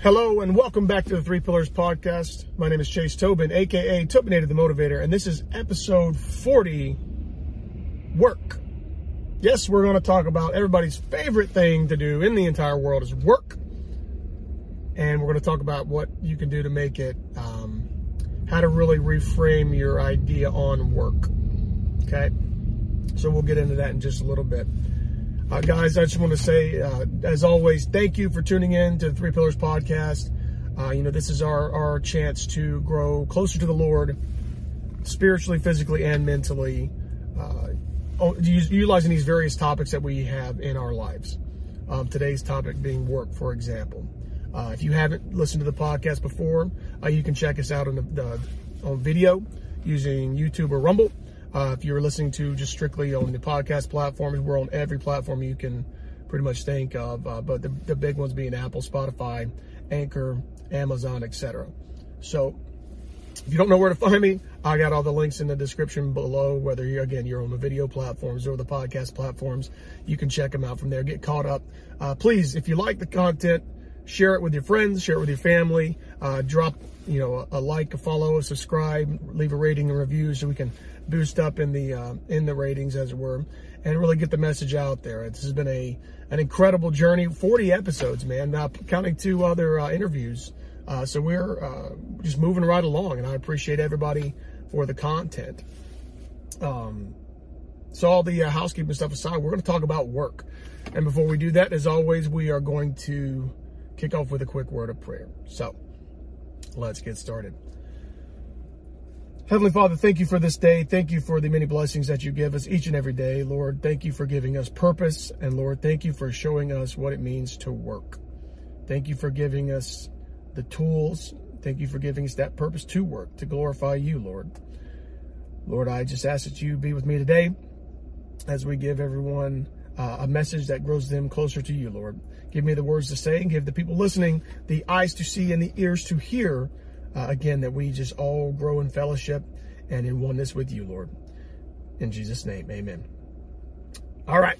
Hello and welcome back to the Three Pillars Podcast. My name is Chase Tobin, aka Tobinator the Motivator, and this is episode 40 Work. Yes, we're going to talk about everybody's favorite thing to do in the entire world is work. And we're going to talk about what you can do to make it, um, how to really reframe your idea on work. Okay? So we'll get into that in just a little bit. Uh, guys, I just want to say, uh, as always, thank you for tuning in to the Three Pillars podcast. Uh, you know, this is our, our chance to grow closer to the Lord, spiritually, physically, and mentally, uh, utilizing these various topics that we have in our lives. Um, today's topic being work, for example. Uh, if you haven't listened to the podcast before, uh, you can check us out on the, the on video using YouTube or Rumble. Uh, if you're listening to just strictly on the podcast platforms, we're on every platform you can pretty much think of, uh, but the, the big ones being Apple, Spotify, Anchor, Amazon, etc. So if you don't know where to find me, I got all the links in the description below. Whether you're again you're on the video platforms or the podcast platforms, you can check them out from there. Get caught up. Uh, please, if you like the content, share it with your friends, share it with your family. Uh, drop you know a, a like, a follow, a subscribe, leave a rating and review so we can boost up in the uh, in the ratings, as it were, and really get the message out there. This has been a an incredible journey. Forty episodes, man. Now counting two other uh, interviews. Uh, so we're uh, just moving right along, and I appreciate everybody for the content. Um, so all the uh, housekeeping stuff aside, we're going to talk about work. And before we do that, as always, we are going to kick off with a quick word of prayer. So let's get started. Heavenly Father, thank you for this day. Thank you for the many blessings that you give us each and every day. Lord, thank you for giving us purpose. And Lord, thank you for showing us what it means to work. Thank you for giving us the tools. Thank you for giving us that purpose to work, to glorify you, Lord. Lord, I just ask that you be with me today as we give everyone uh, a message that grows them closer to you, Lord. Give me the words to say and give the people listening the eyes to see and the ears to hear uh, again, that we just all grow in fellowship and in oneness with you, Lord. In Jesus' name, amen. All right.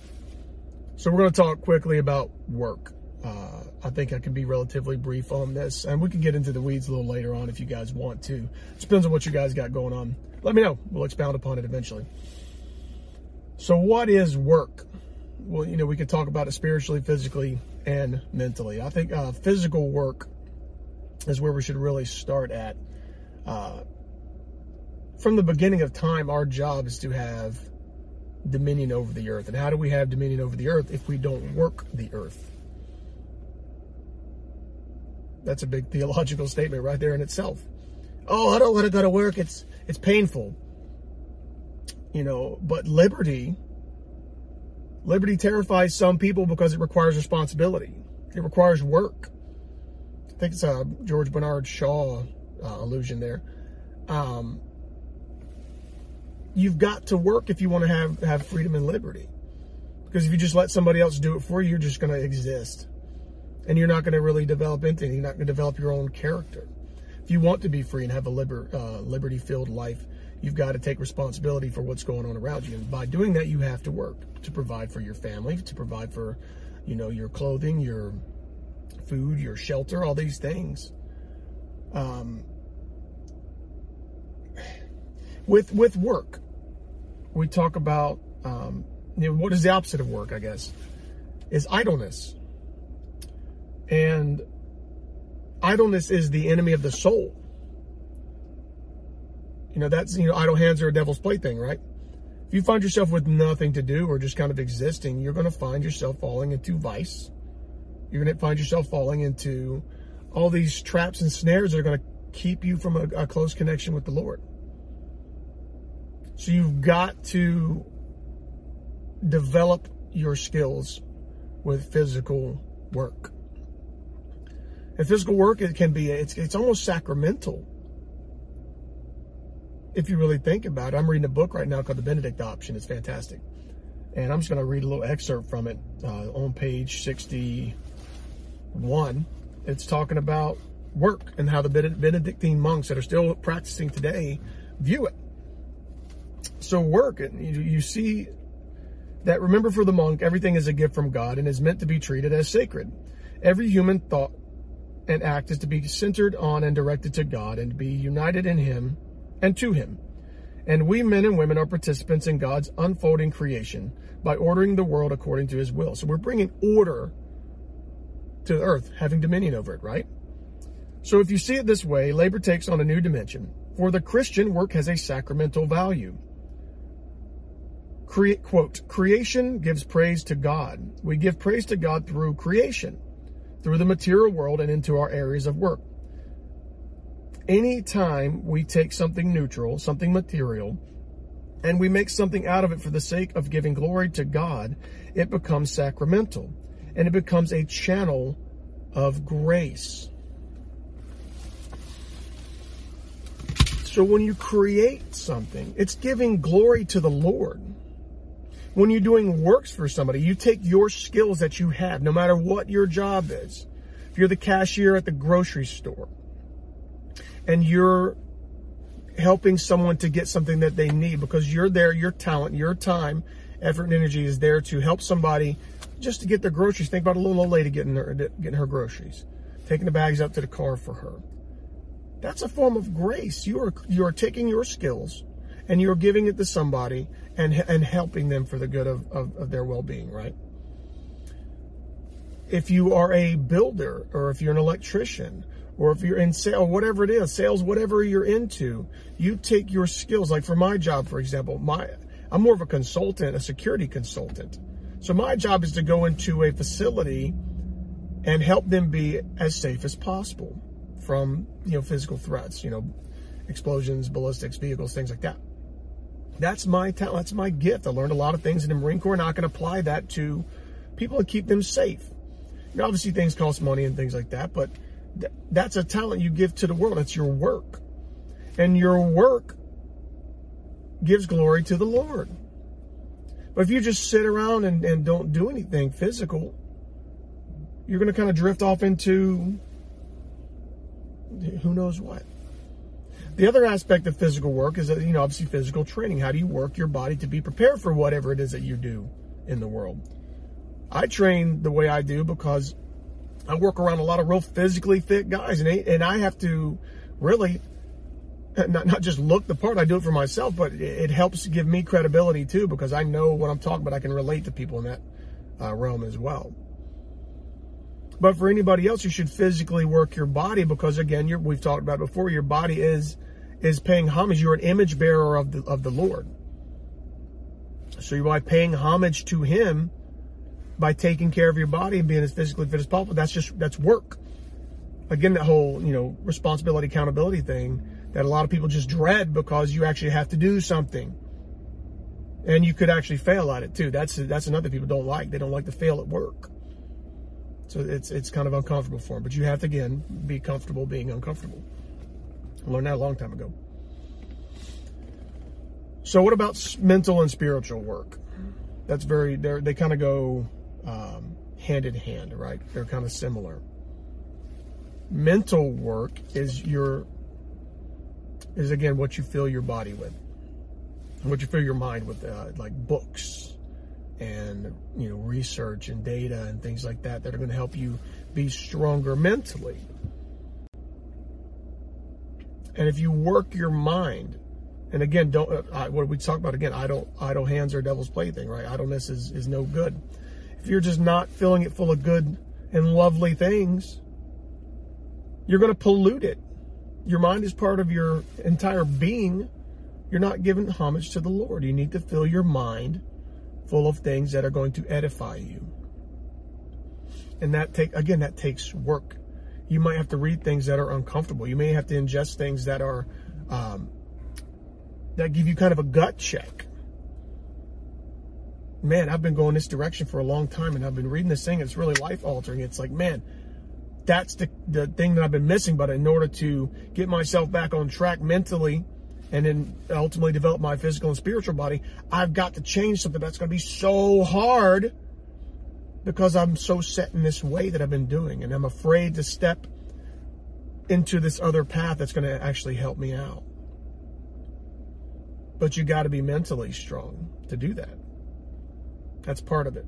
So we're going to talk quickly about work. Uh, I think I can be relatively brief on this, and we can get into the weeds a little later on if you guys want to. It depends on what you guys got going on. Let me know. We'll expound upon it eventually. So, what is work? Well, you know, we could talk about it spiritually, physically, and mentally. I think uh, physical work is where we should really start at. Uh, from the beginning of time, our job is to have dominion over the earth. And how do we have dominion over the earth if we don't work the earth? That's a big theological statement right there in itself. Oh, I don't want to go to work. It's it's painful. You know, but liberty liberty terrifies some people because it requires responsibility. It requires work. I think it's a George Bernard Shaw uh, allusion there. Um, you've got to work if you want to have, have freedom and liberty. Because if you just let somebody else do it for you, you're just going to exist. And you're not going to really develop anything. You're not going to develop your own character. If you want to be free and have a liber, uh, liberty filled life, you've got to take responsibility for what's going on around you. And by doing that, you have to work to provide for your family, to provide for, you know, your clothing, your food, your shelter, all these things. Um, with with work, we talk about um, you know, what is the opposite of work? I guess is idleness, and idleness is the enemy of the soul. You know that's you know idle hands are a devil's plaything, right? If you find yourself with nothing to do or just kind of existing, you're going to find yourself falling into vice you're going to find yourself falling into all these traps and snares that are going to keep you from a, a close connection with the Lord. So you've got to develop your skills with physical work. And physical work it can be it's it's almost sacramental. If you really think about it. I'm reading a book right now called The Benedict Option. It's fantastic. And I'm just going to read a little excerpt from it uh, on page 60 one, it's talking about work and how the Benedictine monks that are still practicing today view it. So work, and you, you see that remember for the monk, everything is a gift from God and is meant to be treated as sacred. Every human thought, and act is to be centered on and directed to God and be united in Him and to Him. And we men and women are participants in God's unfolding creation by ordering the world according to His will. So we're bringing order to the earth, having dominion over it, right? So if you see it this way, labor takes on a new dimension. For the Christian, work has a sacramental value. Create, quote, creation gives praise to God. We give praise to God through creation, through the material world and into our areas of work. Anytime we take something neutral, something material, and we make something out of it for the sake of giving glory to God, it becomes sacramental and it becomes a channel of grace. So when you create something, it's giving glory to the Lord. When you're doing works for somebody, you take your skills that you have, no matter what your job is. If you're the cashier at the grocery store and you're helping someone to get something that they need because you're there, your talent, your time, effort, and energy is there to help somebody just to get their groceries. Think about a little old lady getting her, getting her groceries, taking the bags up to the car for her. That's a form of grace. You are you are taking your skills and you're giving it to somebody and and helping them for the good of, of, of their well-being, right? If you are a builder or if you're an electrician or if you're in sales, whatever it is, sales, whatever you're into, you take your skills. Like for my job, for example, my I'm more of a consultant, a security consultant. So my job is to go into a facility and help them be as safe as possible from you know physical threats, you know, explosions, ballistics, vehicles, things like that. That's my talent. That's my gift. I learned a lot of things in the Marine Corps, and I can apply that to people and keep them safe. You obviously, things cost money and things like that, but th- that's a talent you give to the world. That's your work, and your work gives glory to the Lord. But if you just sit around and, and don't do anything physical, you're going to kind of drift off into who knows what. The other aspect of physical work is that, you know, obviously physical training. How do you work your body to be prepared for whatever it is that you do in the world? I train the way I do because I work around a lot of real physically fit guys, and and I have to really not not just look the part. I do it for myself, but it helps give me credibility too because I know what I'm talking about. I can relate to people in that uh, realm as well. But for anybody else, you should physically work your body because again, we've talked about before, your body is is paying homage. You're an image bearer of the of the Lord. So you're by paying homage to him, by taking care of your body and being as physically fit as possible, that's just that's work. Again, that whole, you know, responsibility, accountability thing that a lot of people just dread because you actually have to do something. And you could actually fail at it too. That's that's another people don't like. They don't like to fail at work. So it's it's kind of uncomfortable for them. But you have to again be comfortable being uncomfortable. I learned that a long time ago. So what about mental and spiritual work? That's very they they kind of go um, hand in hand, right? They're kind of similar. Mental work is your is again what you fill your body with, what you fill your mind with, uh, like books, and you know research and data and things like that that are going to help you be stronger mentally. And if you work your mind and again don't uh, what we talk about again idle idle hands are devil's plaything right? Idleness is is no good. If you're just not filling it full of good and lovely things you're going to pollute it your mind is part of your entire being you're not giving homage to the lord you need to fill your mind full of things that are going to edify you. And that take again that takes work. You might have to read things that are uncomfortable. You may have to ingest things that are um, that give you kind of a gut check. Man, I've been going this direction for a long time, and I've been reading this thing. It's really life altering. It's like, man, that's the the thing that I've been missing. But in order to get myself back on track mentally and then ultimately develop my physical and spiritual body, I've got to change something that's going to be so hard because I'm so set in this way that I've been doing. And I'm afraid to step into this other path that's going to actually help me out. But you got to be mentally strong to do that. That's part of it.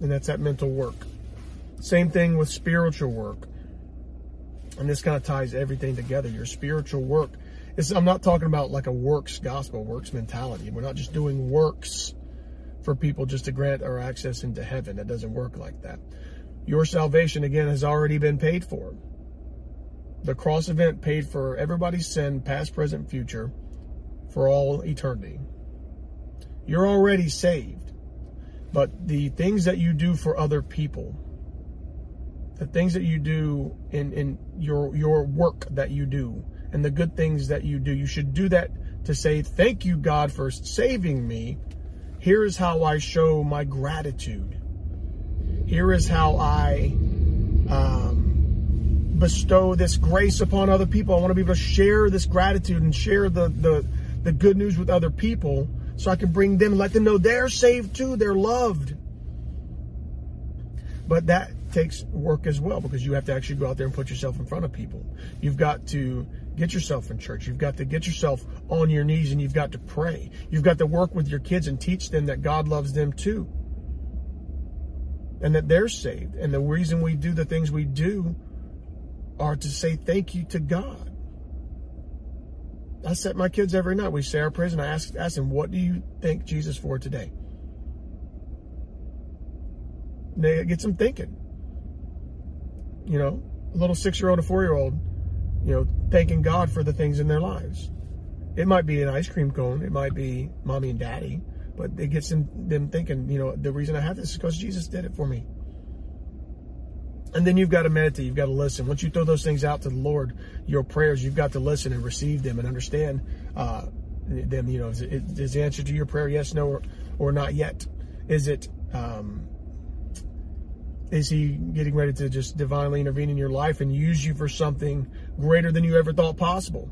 And that's that mental work. Same thing with spiritual work. And this kind of ties everything together. Your spiritual work is, I'm not talking about like a works gospel, works mentality. We're not just doing works for people just to grant our access into heaven. It doesn't work like that. Your salvation, again, has already been paid for. The cross event paid for everybody's sin, past, present, future, for all eternity. You're already saved. But the things that you do for other people, the things that you do in, in your your work that you do and the good things that you do, you should do that to say, Thank you, God, for saving me. Here is how I show my gratitude. Here is how I um, bestow this grace upon other people. I want to be able to share this gratitude and share the, the, the good news with other people so I can bring them, let them know they're saved too, they're loved. But that takes work as well because you have to actually go out there and put yourself in front of people. You've got to get yourself in church. You've got to get yourself on your knees and you've got to pray. You've got to work with your kids and teach them that God loves them too. And that they're saved. And the reason we do the things we do are to say thank you to God. I set my kids every night. We say our prayers and I ask, ask them, what do you thank Jesus for today? They get some thinking. You know, a little six year old, a four year old, you know, thanking God for the things in their lives. It might be an ice cream cone, it might be mommy and daddy, but it gets them, them thinking, you know, the reason I have this is because Jesus did it for me. And then you've got to meditate, you've got to listen. Once you throw those things out to the Lord, your prayers, you've got to listen and receive them and understand uh, them. You know, is, it, is the answer to your prayer yes, no, or, or not yet? Is it, um, is he getting ready to just divinely intervene in your life and use you for something greater than you ever thought possible?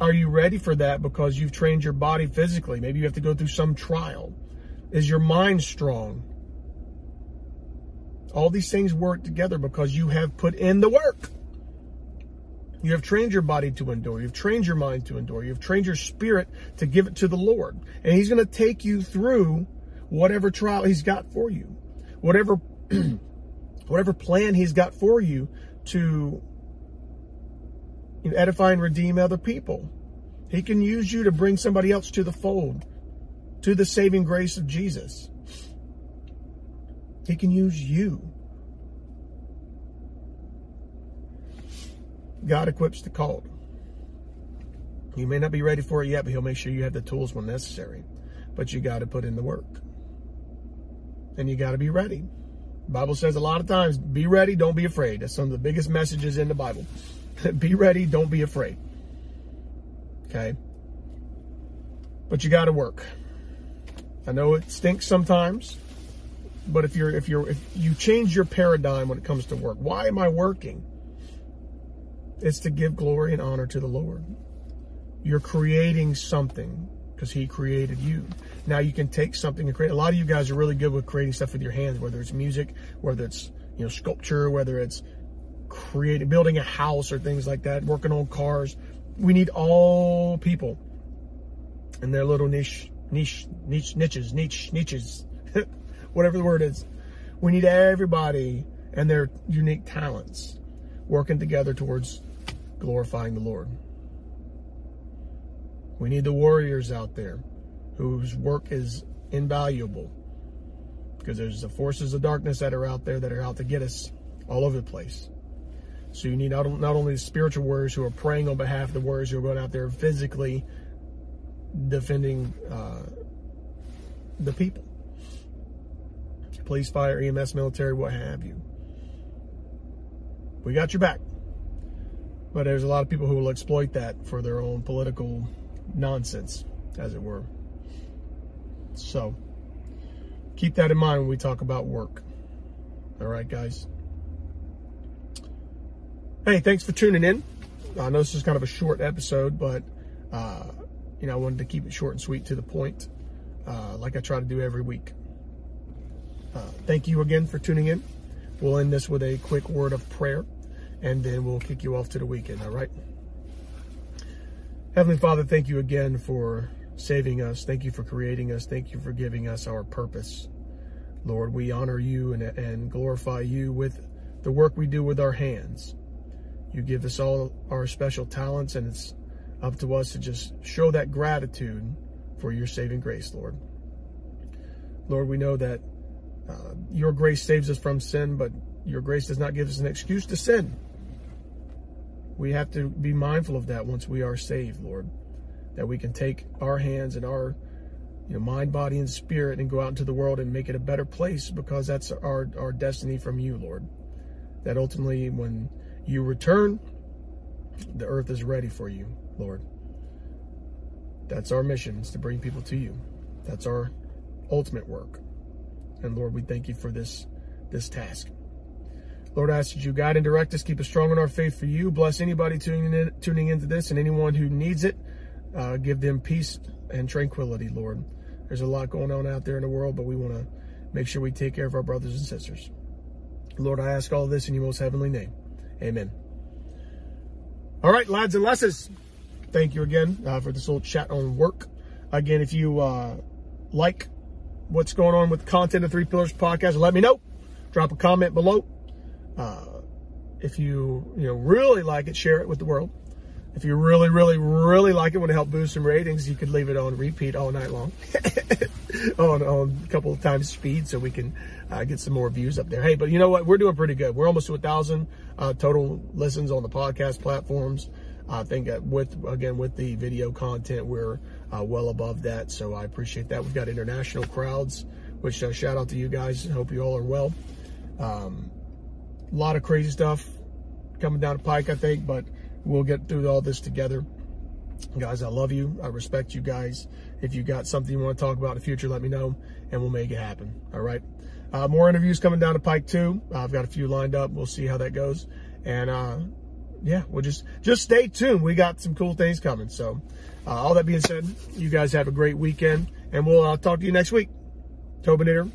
Are you ready for that because you've trained your body physically? Maybe you have to go through some trial. Is your mind strong? All these things work together because you have put in the work. You have trained your body to endure. You've trained your mind to endure. You've trained your spirit to give it to the Lord. And He's going to take you through whatever trial He's got for you, whatever, whatever plan He's got for you to edify and redeem other people. He can use you to bring somebody else to the fold, to the saving grace of Jesus. He can use you. God equips the called. You may not be ready for it yet, but He'll make sure you have the tools when necessary. But you got to put in the work. And you got to be ready. The Bible says a lot of times, be ready, don't be afraid. That's some of the biggest messages in the Bible. be ready, don't be afraid. Okay? But you got to work. I know it stinks sometimes. But if you're if you're if you change your paradigm when it comes to work, why am I working? It's to give glory and honor to the Lord. You're creating something because He created you. Now you can take something and create. A lot of you guys are really good with creating stuff with your hands, whether it's music, whether it's you know sculpture, whether it's creating building a house or things like that, working on cars. We need all people and their little niche niche niche niches niche niches whatever the word is. We need everybody and their unique talents working together towards glorifying the Lord. We need the warriors out there whose work is invaluable because there's the forces of darkness that are out there that are out to get us all over the place. So you need not, not only the spiritual warriors who are praying on behalf of the warriors who are going out there physically defending uh, the people police, fire, EMS, military, what have you. We got your back. But there's a lot of people who will exploit that for their own political nonsense, as it were. So, keep that in mind when we talk about work. All right, guys. Hey, thanks for tuning in. I know this is kind of a short episode, but uh, you know I wanted to keep it short and sweet to the point, uh, like I try to do every week. Uh, thank you again for tuning in. We'll end this with a quick word of prayer, and then we'll kick you off to the weekend, all right? Heavenly Father, thank you again for saving us. Thank you for creating us. Thank you for giving us our purpose. Lord, we honor you and, and glorify you with the work we do with our hands. You give us all our special talents, and it's up to us to just show that gratitude for your saving grace, Lord. Lord, we know that uh, your grace saves us from sin, but your grace does not give us an excuse to sin. We have to be mindful of that once we are saved, Lord, that we can take our hands and our you know, mind, body, and spirit and go out into the world and make it a better place because that's our, our destiny from you, Lord. That ultimately, when you return, the earth is ready for you, Lord. That's our mission, is to bring people to you. That's our ultimate work. And Lord, we thank you for this, this task. Lord, I ask that you guide and direct us, keep us strong in our faith for you. Bless anybody tuning in, tuning into this and anyone who needs it. Uh, give them peace and tranquility, Lord. There's a lot going on out there in the world, but we want to make sure we take care of our brothers and sisters. Lord, I ask all this in your most heavenly name. Amen. All right, lads and lasses, thank you again uh, for this little chat on work. Again, if you uh, like what's going on with content of Three Pillars podcast, let me know. Drop a comment below. Uh, if you you know really like it, share it with the world. If you really, really, really like it, want to help boost some ratings, you could leave it on repeat all night long, on on a couple of times speed, so we can uh, get some more views up there. Hey, but you know what? We're doing pretty good. We're almost to a thousand uh, total listens on the podcast platforms. I think with again with the video content, we're uh, well above that. So I appreciate that. We've got international crowds, which uh, shout out to you guys. Hope you all are well. Um, a lot of crazy stuff coming down the pike, I think, but we'll get through all this together. Guys, I love you. I respect you guys. If you got something you want to talk about in the future, let me know and we'll make it happen. All right. Uh, more interviews coming down the pike too. I've got a few lined up. We'll see how that goes. And uh, yeah, we'll just just stay tuned. We got some cool things coming. So, uh, all that being said, you guys have a great weekend, and we'll uh, talk to you next week. Tobinator